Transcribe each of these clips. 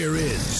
Here is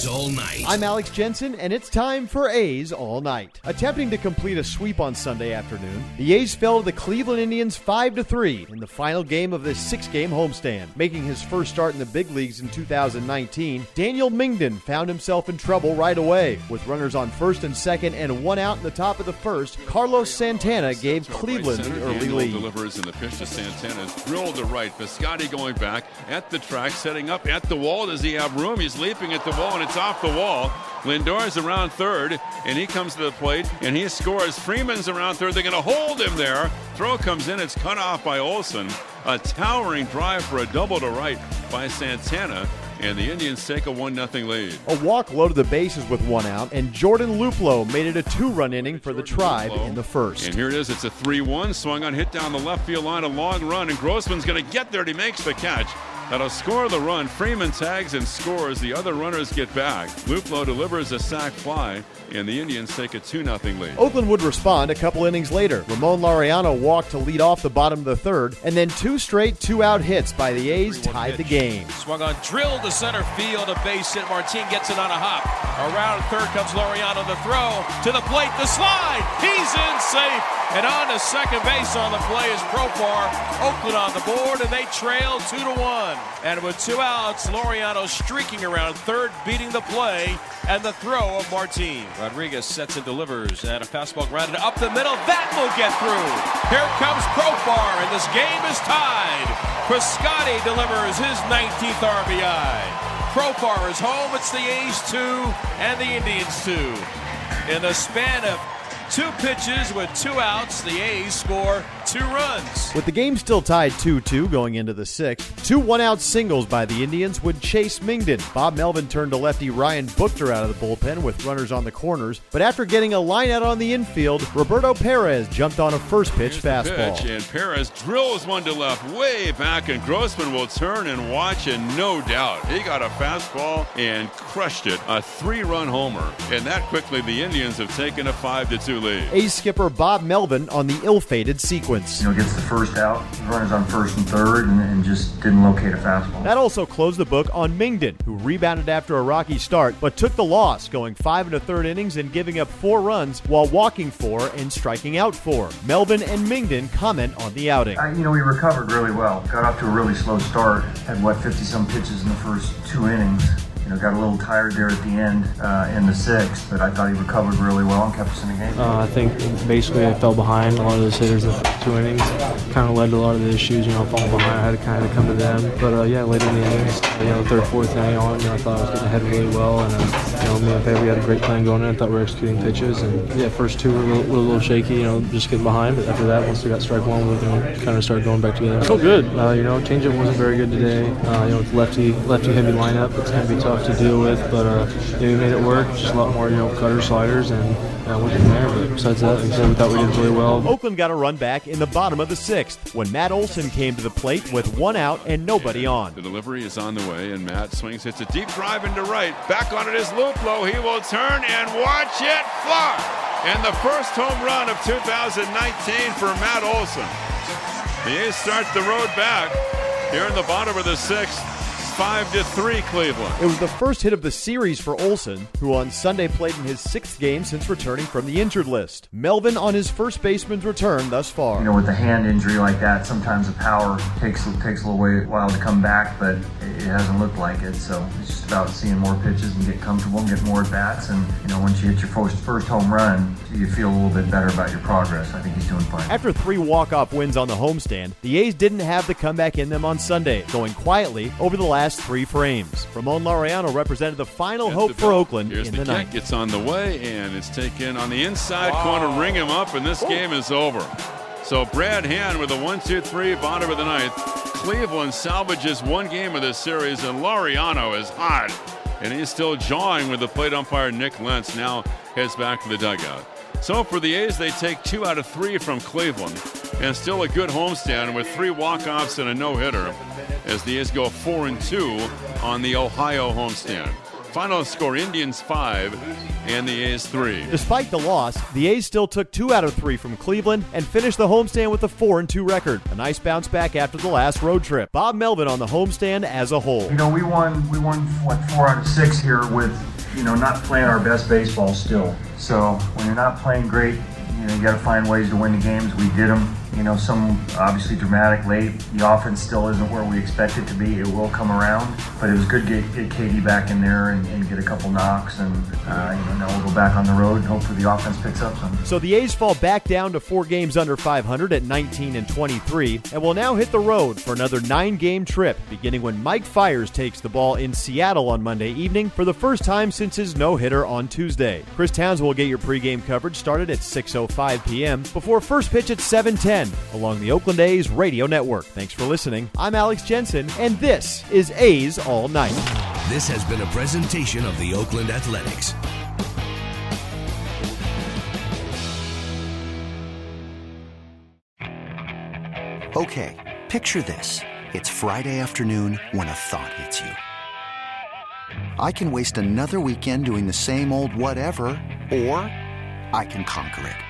A's All Night. I'm Alex Jensen, and it's time for A's All Night. Attempting to complete a sweep on Sunday afternoon, the A's fell to the Cleveland Indians 5 to 3 in the final game of this six game homestand. Making his first start in the big leagues in 2019, Daniel Mengden found himself in trouble right away. With runners on first and second and one out in the top of the first, Carlos Santana gave Cleveland the early Daniel lead. delivers in the pitch to Santana. Drilled to right. Piscotty going back at the track, setting up at the wall. Does he have room? He's leaping at the wall, and it's off the wall. Lindor is around third, and he comes to the plate, and he scores. Freeman's around third. They're going to hold him there. Throw comes in. It's cut off by Olson. A towering drive for a double to right by Santana, and the Indians take a 1 0 lead. A walk loaded the bases with one out, and Jordan Luplow made it a two run inning for the Tribe in the first. And here it is. It's a 3 1. Swung on, hit down the left field line, a long run, and Grossman's going to get there. and He makes the catch. That'll score the run. Freeman tags and scores. The other runners get back. Luplow delivers a sac fly, and the Indians take a 2 0 lead. Oakland would respond a couple innings later. Ramon Laureano walked to lead off the bottom of the third, and then two straight two out hits by the A's tied the game. Swung on, drilled to center field, a base hit. Martin gets it on a hop. Around third comes Laureano. The throw to the plate, the slide. He's in safe. And on to second base on the play is Profar. Oakland on the board, and they trail two to one. And with two outs, Laureano streaking around third, beating the play, and the throw of Martin. Rodriguez sets and delivers, and a fastball grounded up the middle. That will get through. Here comes Profar, and this game is tied. Piscotty delivers his 19th RBI. Profar is home. It's the A's two and the Indians two. In the span of Two pitches with two outs. The A's score two runs. With the game still tied 2 2 going into the sixth, two one out singles by the Indians would chase Mengden. Bob Melvin turned to lefty Ryan Buchter out of the bullpen with runners on the corners, but after getting a lineout on the infield, Roberto Perez jumped on a first pitch Here's fastball. Pitch, and Perez drills one to left way back, and Grossman will turn and watch, and no doubt he got a fastball and crushed it. A three run homer. And that quickly, the Indians have taken a 5 to 2 League. Skipper Bob Melvin on the ill-fated sequence. You know, gets the first out, runners on first and third, and, and just didn't locate a fastball. That also closed the book on Mengden, who rebounded after a rocky start, but took the loss, going five and a third innings and giving up four runs while walking four and striking out four. Melvin and Mengden comment on the outing. I, you know, we recovered really well. Got off to a really slow start. Had what 50 some pitches in the first two innings. You know, got a little tired there at the end uh, in the sixth, but I thought he recovered really well and kept us in the game. Uh, I think basically I fell behind a lot of those hitters in the two innings. Kind of led to a lot of the issues, you know, falling behind. I had to kind of come to them. But uh, yeah, later in the innings, you know, third, fourth inning on, you know, I thought I was getting ahead really well. And, uh, you know, me and Pedro, we had a great plan going in. I thought we were executing pitches. And yeah, first two were a little, were a little shaky, you know, just getting behind. But after that, once we got strike one, we you know, kind of started going back together. I felt good. Uh, you know, changeup wasn't very good today. Uh, you know, it's lefty, lefty heavy lineup. It's going to be tough to deal with. But uh, yeah, we made it work. Just a lot more, you know, cutter sliders and uh, went from there. But besides that, like I said, we thought we did really well. Oakland got a run back in the bottom of the sixth when Matt Olson came to the plate with one out and nobody on. The delivery is on the way, and Matt swings, hits a deep drive into right. Back on it is Luplow. He will turn and watch it fly. And the first home run of 2019 for Matt Olson. The A's start the road back here in the bottom of the sixth. 5 to 3 Cleveland. It was the first hit of the series for Olson, who on Sunday played in his sixth game since returning from the injured list. Melvin on his first baseman's return thus far. You know, with a hand injury like that, sometimes the power takes takes a little way, while to come back, but it hasn't looked like it. So it's just about seeing more pitches and get comfortable and get more at bats. And you know, once you hit your first first home run, you feel a little bit better about your progress. I think he's doing fine. After three walk-off wins on the homestand, the A's didn't have the comeback in them on Sunday, going quietly over the last three frames. Ramon Laureano represented the final At hope the for. Oakland Here's in the, the, kick. ninth. It's on the way, and it's taken on the inside corner. Ring him up, and this game is over. So Brad Hand with a one-two-three, bottom of the ninth. Cleveland salvages one game of this series, and Laureano is hot, and he's still jawing with the plate umpire Nick Lentz. Now heads back to the dugout. So for the A's, they take two out of three from Cleveland, and still a good homestand with three walk-offs and a no-hitter, as the A's go four and two on the Ohio homestand. Final score: Indians five, and the A's three. Despite the loss, the A's still took two out of three from Cleveland and finished the homestand with a 4 and 2 record. A nice bounce back after the last road trip. Bob Melvin on the homestand as a whole. You know, we won we won what four out of six here with you know not playing our best baseball still. So when you're not playing great, you know you got to find ways to win the games. We did them. You know, some obviously dramatic late. The offense still isn't where we expect it to be. It will come around, but it was good to get, KD back in there and, and get a couple knocks. And uh, you know now we'll go back on the road and hopefully the offense picks up some. So the A's fall back down to four games under 500 at 19 and 23, and will now hit the road for another nine-game trip, beginning when Mike Fiers takes the ball in Seattle on Monday evening for the first time since his no-hitter on Tuesday. Chris Towns will get your pregame coverage started at 6:05 p.m. before first pitch at 7:10 along the Oakland A's radio network. Thanks for listening. I'm Alex Jensen, and this is A's All Night. This has been a presentation of the Oakland Athletics. Okay, picture this. It's Friday afternoon when a thought hits you. I can waste another weekend doing the same old whatever, or I can conquer it.